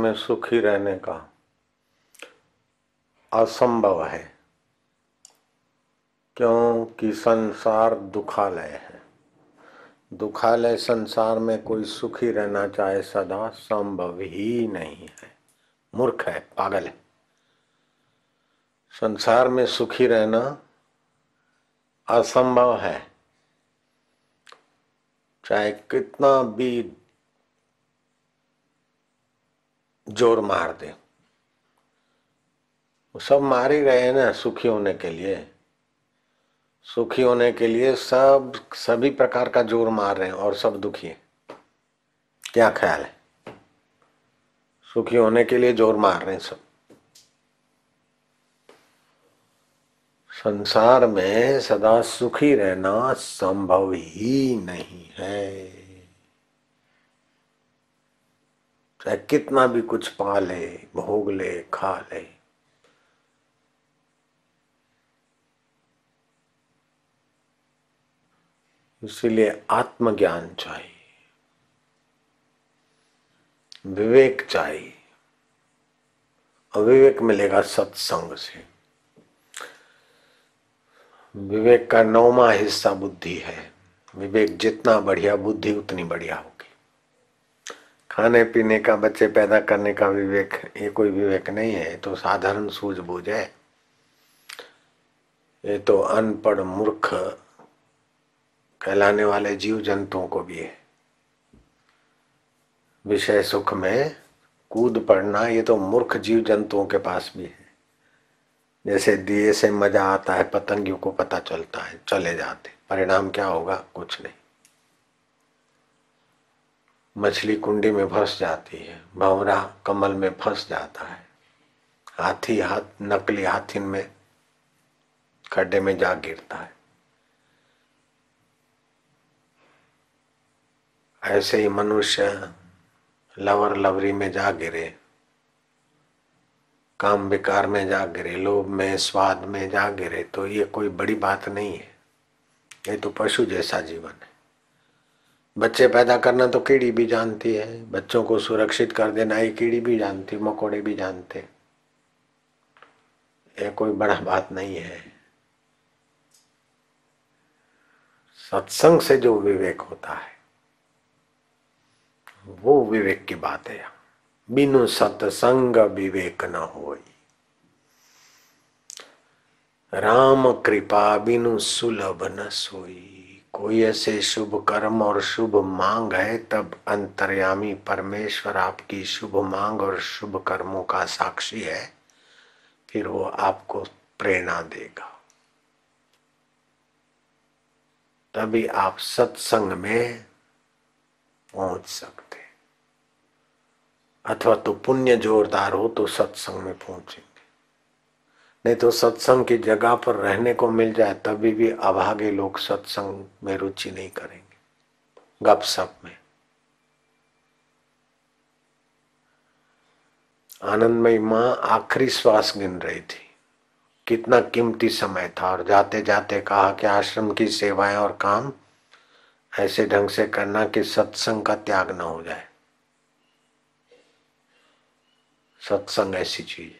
में सुखी रहने का असंभव है। क्योंकि संसार दुखालय है। दुखालय संसार में कोई सुखी रहना चाहे सदा संभव ही नहीं है। मूर्ख है, पागल है। संसार में सुखी रहना असंभव है। चाहे कितना भी ज़ोर मार दे। सब मार ही रहे हैं ना सुखी होने के लिए। सुखी होने के लिए सब, सभी प्रकार का ज़ोर मार रहे हैं और सब दुखी है। क्या ख्याल है? सुखी होने के लिए ज़ोर मार रहे हैं सब। संसार में सदा सुखी रहना संभव ही नहीं है। चाहे कितना भी कुछ पा ले भोग ले, खा ले। इसीलिए आत्मज्ञान चाहिए। विवेक चाहिए। अविवेक मिलेगा सत्संग से। विवेक का नौवा हिस्सा बुद्धि है। विवेक जितना बढ़िया, बुद्धि उतनी बढ़िया होगी। खाने पीने का, बच्चे पैदा करने का विवेक, ये कोई विवेक नहीं है तो साधारण सूझबूझ है। ये तो अनपढ़ मूर्ख कहलाने वाले जीव जंतुओं को भी है। विषय सुख में कूद पड़ना, ये तो मूर्ख जीव जंतुओं के पास भी है। जैसे दिए से मज़ा आता है, पतंगियों को पता चलता है, चले जाते, परिणाम क्या होगा? कुछ नहीं। मछली कुंडी में फंस जाती है, भंवरा कमल में फंस जाता है। हाथी हाथ, नकली हाथी में, खड्डे में जा गिरता है। ऐसे ही मनुष्य लवर लवरी में जा गिरे, काम विकार में जा गिरे, लोभ में, स्वाद में जा गिरे तो ये कोई बड़ी बात नहीं है। ये तो पशु जैसा जीवन है। बच्चे पैदा करना तो कीड़ी भी जानती है, बच्चों को सुरक्षित कर देना, ये कीड़ी भी जानती, मकोड़े भी जानते। ये कोई बड़ा बात नहीं है। सत्संग से जो विवेक होता है, वो विवेक की बात है। बिनु सत्संग विवेक न हो राम कृपा बिनु सुलभ न सोई। कोई ऐसे शुभ कर्म और शुभ मांग है, तब अंतर्यामी परमेश्वर आपकी शुभ मांग और शुभ कर्मों का साक्षी है, फिर वो आपको प्रेरणा देगा। तभी आप सत्संग में पहुँच सकते। अथवा तो पुण्य जोरदार हो तो सत्संग में पहुँचेंगे नहीं तो सत्संग की जगह पर रहने को मिल जाए, तभी भी अभागे लोग सत्संग में रुचि नहीं करेंगे। गप सप में। आनंदमयी माँ आखिरी श्वास गिन रही थी। कितना कीमती समय था और जाते जाते कहा कि आश्रम की सेवाएँ और काम ऐसे ढंग से करना कि सत्संग का त्याग न हो जाए। सत्संग ऐसी चीज़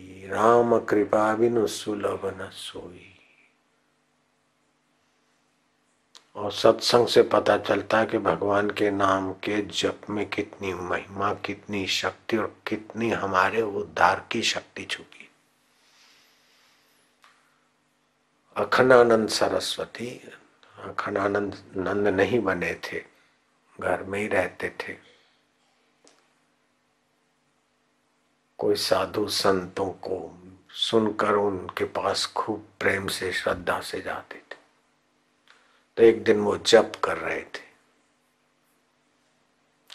राम कृपा बिनु सुलभ न सोई और सत्संग से पता चलता है कि भगवान के नाम के जप में कितनी महिमा, कितनी शक्ति और कितनी हमारे उद्धार की शक्ति छुपी। अखंडानंद सरस्वती, अखंडानंद नंद नहीं बने थे, घर में ही रहते थे। कोई साधु संतों को सुनकर उनके पास खूब प्रेम से, श्रद्धा से जाते थे। तो एक दिन वो जप कर रहे थे।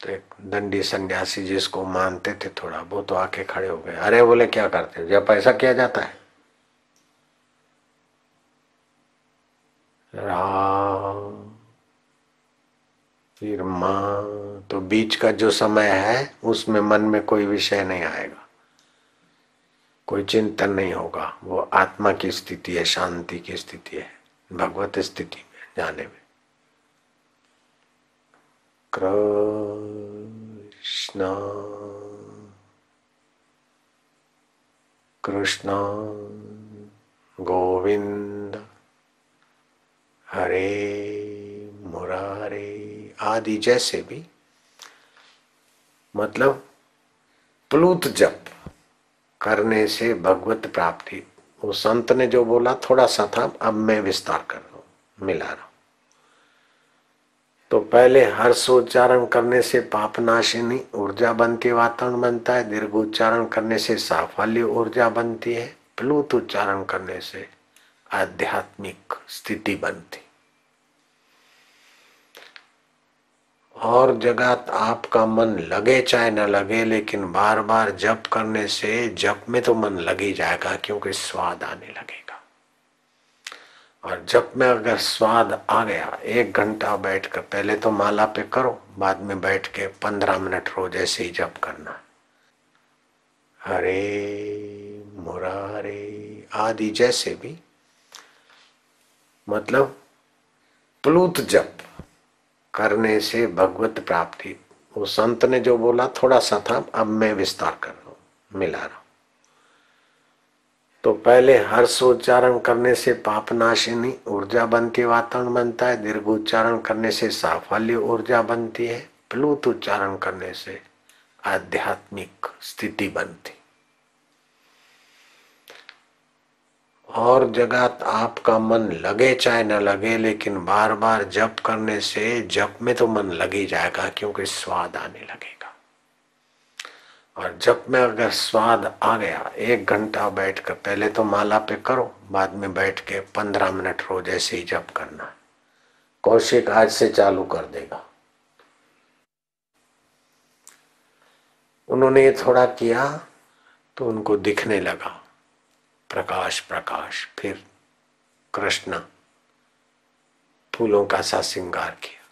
तो एक दंडी सन्यासी जिसको मानते थे थोड़ा, वो तो आके खड़े हो गए। अरे बोले, क्या करते जब ऐसा किया जाता है? राम, फिर माँ तो बीच का जो समय है, उसमें मन में कोई विषय नहीं आएगा। कोई चिंतन नहीं होगा। वो आत्मा की स्थिति है, शांति की स्थिति है, भगवत स्थिति में, जाने में। कृष्ण। कृष्ण। गोविंद। हरे मुरारे। आदि जैसे भी। मतलब प्लूत जप। करने से भगवत प्राप्ति। वो संत ने जो बोला, थोड़ा सा था, अब मैं विस्तार कर रहा हूँ, मिला रहा हूँ। तो पहले हर्ष उच्चारण करने से पाप नाशिनी, ऊर्जा बनती वातावरण बनता है। दीर्घ उच्चारण करने से साफल्य ऊर्जा बनती है। प्लूत उच्चारण करने से आध्यात्मिक स्थिति बनती और जगह आपका मन लगे चाहे न लगे, लेकिन बार बार जप करने से जप में तो मन लग ही जाएगा, क्योंकि स्वाद आने लगेगा। और जप में अगर स्वाद आ गया, एक घंटा बैठ कर पहले तो माला पे करो, बाद में बैठ के पंद्रह मिनट रोज ऐसे ही जप करना। हरे मुरारे आदि जैसे भी मतलब प्लूत जप। करने से भगवत प्राप्ति। वो संत ने जो बोला, थोड़ा सा था, अब मैं विस्तार कर रहा हूँ, मिला रहा हूँ। तो पहले हर्ष उच्चारण करने से पाप नाशिनी ऊर्जा बनती है वातावरण बनता है। दीर्घ उच्चारण करने से साफल्य ऊर्जा बनती है। प्लूत उच्चारण करने से आध्यात्मिक स्थिति बनती। और जगह आपका मन लगे चाहे न लगे, लेकिन बार बार जप करने से जप में तो मन लग ही जाएगा, क्योंकि स्वाद आने लगेगा। और जप में अगर स्वाद आ गया, एक घंटा बैठ कर पहले तो माला पे करो, बाद में बैठ के पंद्रह मिनट रोज ऐसे ही जप करना कौशिक आज से चालू कर देगा। उन्होंने ये थोड़ा किया तो उनको दिखने लगा। प्रकाश प्रकाश, फिर कृष्ण फूलों का सा श्रृंगार किया।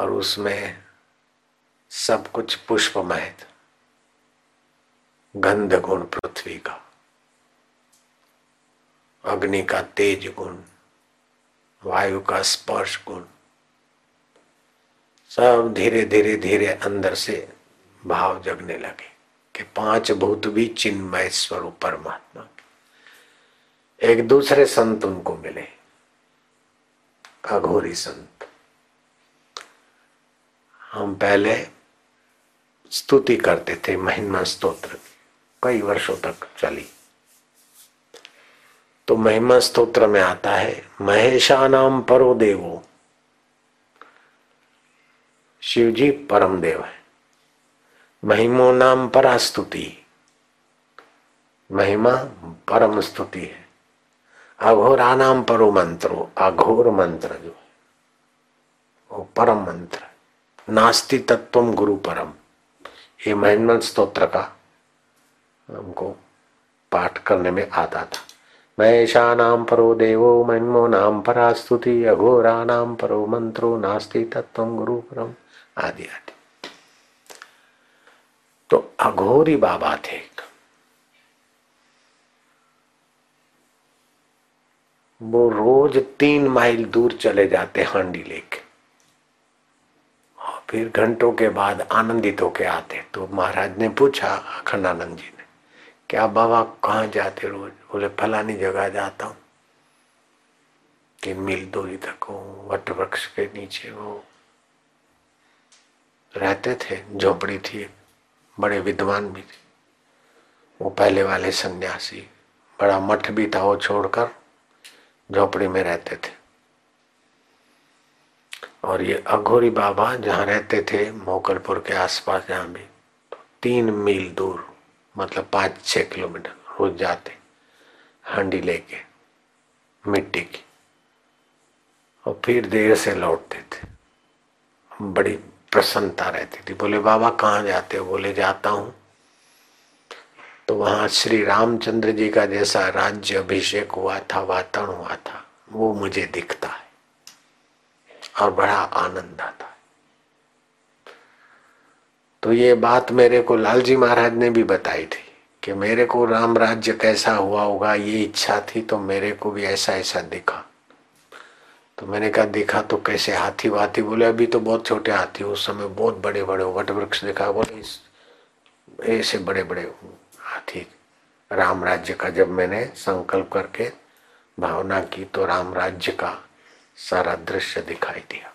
और उसमें सब कुछ पुष्पमय गंध गुण पृथ्वी का, अग्नि का तेज गुण, वायु का स्पर्श गुण, सब धीरे धीरे धीरे अंदर से भाव जगने लगे। कि पाँच भूत भी चिन्मय स्वरूप परमात्मा एक दूसरे संत उनको मिले, अघोरी संत। हम पहले स्तुति करते थे, महिमा स्तोत्र। कई वर्षों तक चली। तो महिमा स्तोत्र में आता है महेशा नाम परो देवो। शिव जी परम देव है। महिमो नाम परास्तुति। महिमा परम स्तुति है। अघोरा नाम परो मंत्रो अघोर मंत्र जो है, वो परम मंत्र नास्ति तत्व गुरु परम। ये महिमा स्तोत्र का हमको पाठ करने में आता था। महेशा नाम परो देवो, महिमो नाम परास्तुति अघोरा नाम परो मंत्रो नास्ति तत्व गुरु परम, आदि आदि। तो अघोरी बाबा थे वो रोज तीन माइल दूर चले जाते हांडी लेके। और फिर घंटों के बाद आनंदित होके आते तो महाराज ने पूछा, अखंडानंद जी ने, क्या बाबा कहाँ जाते रोज बोले, फलानी जगह जाता हूँ। तीन मील दूरी तक हो, वट वृक्ष के नीचे वो रहते थे, झोपड़ी थी बड़े विद्वान भी थे। वो पहले वाले सन्यासी, बड़ा मठ भी था वो छोड़कर, झोपड़ी में रहते थे। और ये अघोरी बाबा जहाँ रहते थे, मोकलपुर के आसपास जहाँ भी तो तीन मील दूर मतलब पाँच छः किलोमीटर रोज जाते, हांडी लेके, मिट्टी की। और फिर देर से लौटते थे। बड़ी प्रसन्नता रहती थी। बोले, बाबा, कहाँ जाते हो? बोले, जाता हूँ। तो वहाँ श्री रामचंद्र जी का जैसा राज्य अभिषेक हुआ था, वातावरण हुआ था, वो मुझे दिखता है और बड़ा आनंद आता है। तो ये बात मेरे को लालजी महाराज ने भी बताई थी कि मेरे को राम राज्य कैसा हुआ होगा, ये इच्छा थी तो मेरे को भी ऐसा ऐसा दिखा। तो मैंने कहा, देखा तो कैसे हाथी वाथी बोले, अभी तो बहुत छोटे हाथी उस समय बहुत बड़े बड़े वट वृक्ष देखा, बोले ऐसे बड़े बड़े हाथी राम राज्य का। जब मैंने संकल्प करके भावना की तो राम राज्य का सारा दृश्य दिखाई दिया।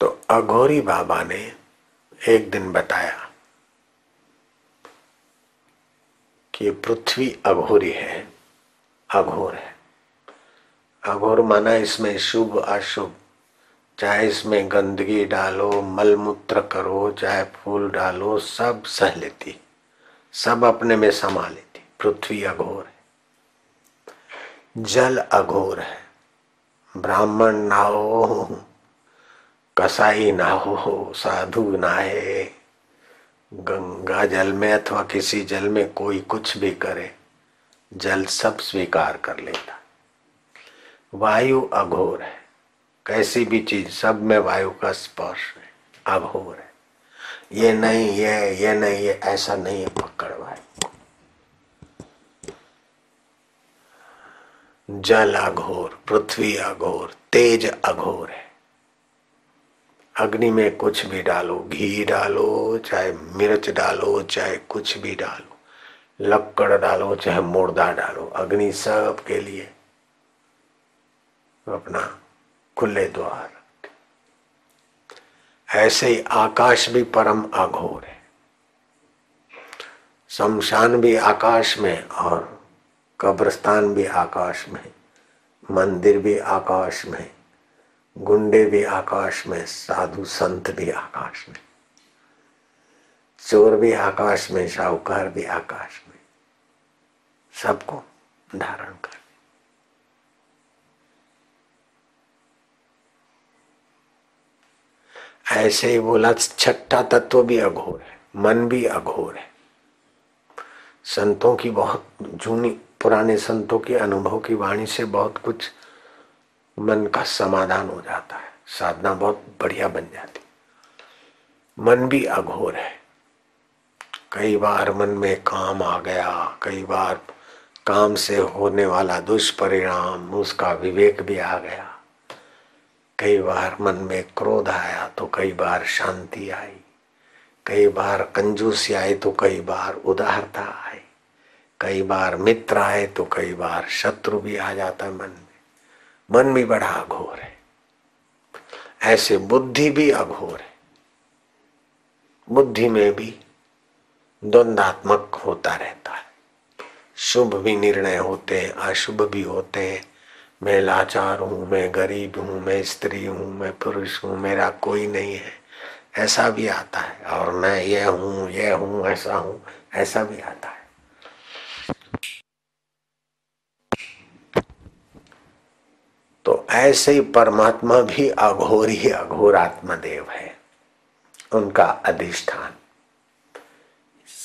तो अघोरी बाबा ने एक दिन बताया कि पृथ्वी अघोरी है। अघोर है। अघोर माना इसमें शुभ अशुभ, चाहे इसमें गंदगी डालो, मलमूत्र करो, चाहे फूल डालो, सब सह लेती, सब अपने में समा लेती। पृथ्वी अघोर है। जल अघोर है। ब्राह्मण ना हो, कसाई ना हो, साधु ना है। गंगा जल में अथवा किसी जल में कोई कुछ भी करे जल सब स्वीकार कर लेता। वायु अघोर है। कैसी भी चीज़, सब में वायु का स्पर्श है। अघोर है। ये नहीं, ये ये नहीं, ये ऐसा नहीं है पकड़ वायु। जल अघोर, पृथ्वी अघोर, तेज अघोर है। अग्नि में कुछ भी डालो, घी डालो, चाहे मिर्च डालो, चाहे कुछ भी डालो। लक्कड़ डालो, चाहे मुर्दा डालो। अग्नि सब के लिए अपना खुले द्वार ऐसे ही आकाश भी परम अघोर है। शमशान भी आकाश में और कब्रस्तान भी आकाश में, मंदिर भी आकाश में, गुंडे भी आकाश में, साधु संत भी आकाश में। चोर भी आकाश में, साहूकार भी आकाश में। सबको धारण कर। ऐसे ही बोला, छठा तत्व भी अघोर है, मन भी अघोर है। संतों की बहुत, जूनी, पुराने संतों के अनुभव की वाणी से बहुत कुछ मन का समाधान हो जाता है, साधना बहुत बढ़िया बन जाती। मन भी अघोर है। कई बार मन में काम आ गया, कई बार काम से होने वाला दुष्परिणाम, उसका विवेक भी आ गया। कई बार मन में क्रोध आया तो कई बार शांति आई। कई बार कंजूसी आई तो कई बार उदारता आई। कई बार मित्र आए तो कई बार शत्रु भी आ जाता है मन में। मन भी बड़ा अघोर है। ऐसे बुद्धि भी अघोर है। बुद्धि में भी द्वंदात्मक होता रहता है। शुभ भी निर्णय होते हैं, अशुभ भी होते हैं। मैं लाचार हूँ, मैं गरीब हूँ, मैं स्त्री हूँ, मैं पुरुष हूँ, मेरा कोई नहीं है। ऐसा भी आता है, और मैं ये हूँ ये हूँ, ऐसा हूँ, ऐसा भी आता है। तो ऐसे ही परमात्मा भी अघोर ही अघोर आत्मदेव है, उनका अधिष्ठान।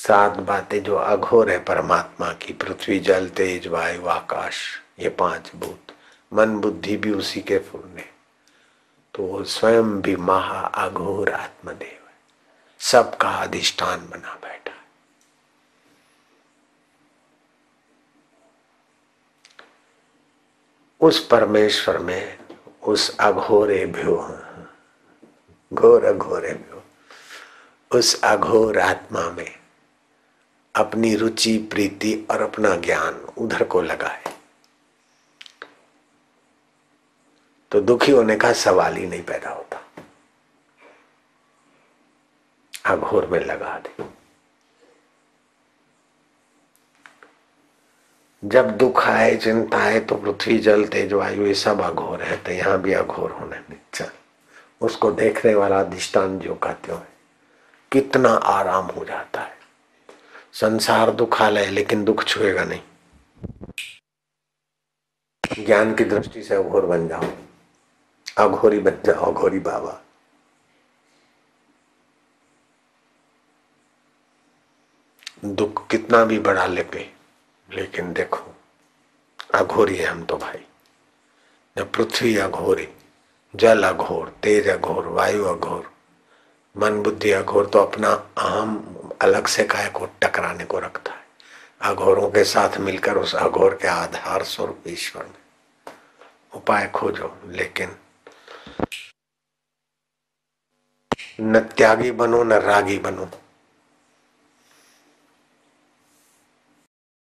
सात बातें जो अघोर है परमात्मा की, पृथ्वी, जल, तेज, वायु, आकाश, ये पाँच भूत। मन, बुद्धि भी उसी के फूलने तो वो स्वयं भी महा अघोर आत्मदेव है। सबका अधिष्ठान बना बैठा है। उस परमेश्वर में उस अघोरे भ्यो घोर अघोरे भ्यो। उस अघोर आत्मा में अपनी रुचि, प्रीति और अपना ज्ञान उधर को लगाए। तो दुखी होने का सवाल ही नहीं पैदा होता। अघोर में लगा दे। जब दुख आए, चिंता आए तो पृथ्वी जल, तेज वायु, ये सब अघोर है तो यहाँ भी अघोर होने चल, उसको देखने वाला अधिष्ठान जो कहते हो, कितना आराम हो जाता है। संसार दुखालय लेकिन दुख छुएगा नहीं। ज्ञान की दृष्टि से अघोर बन जाओ। अघोरी बन जाओ अघोरी बाबा। दुख कितना भी बड़ा लेके लेकिन देखो, अघोरी है हम तो भाई। जब पृथ्वी अघोरी, जल अघोर, तेज अघोर, वायु अघोर। मन बुद्धि अघोर तो अपना अहम अलग से काय को टकराने को रखता है। अघोरों के साथ मिलकर उस अघोर के आधार स्वरूप ईश्वर में उपाय खोजो, लेकिन न त्यागी बनो, न रागी बनो।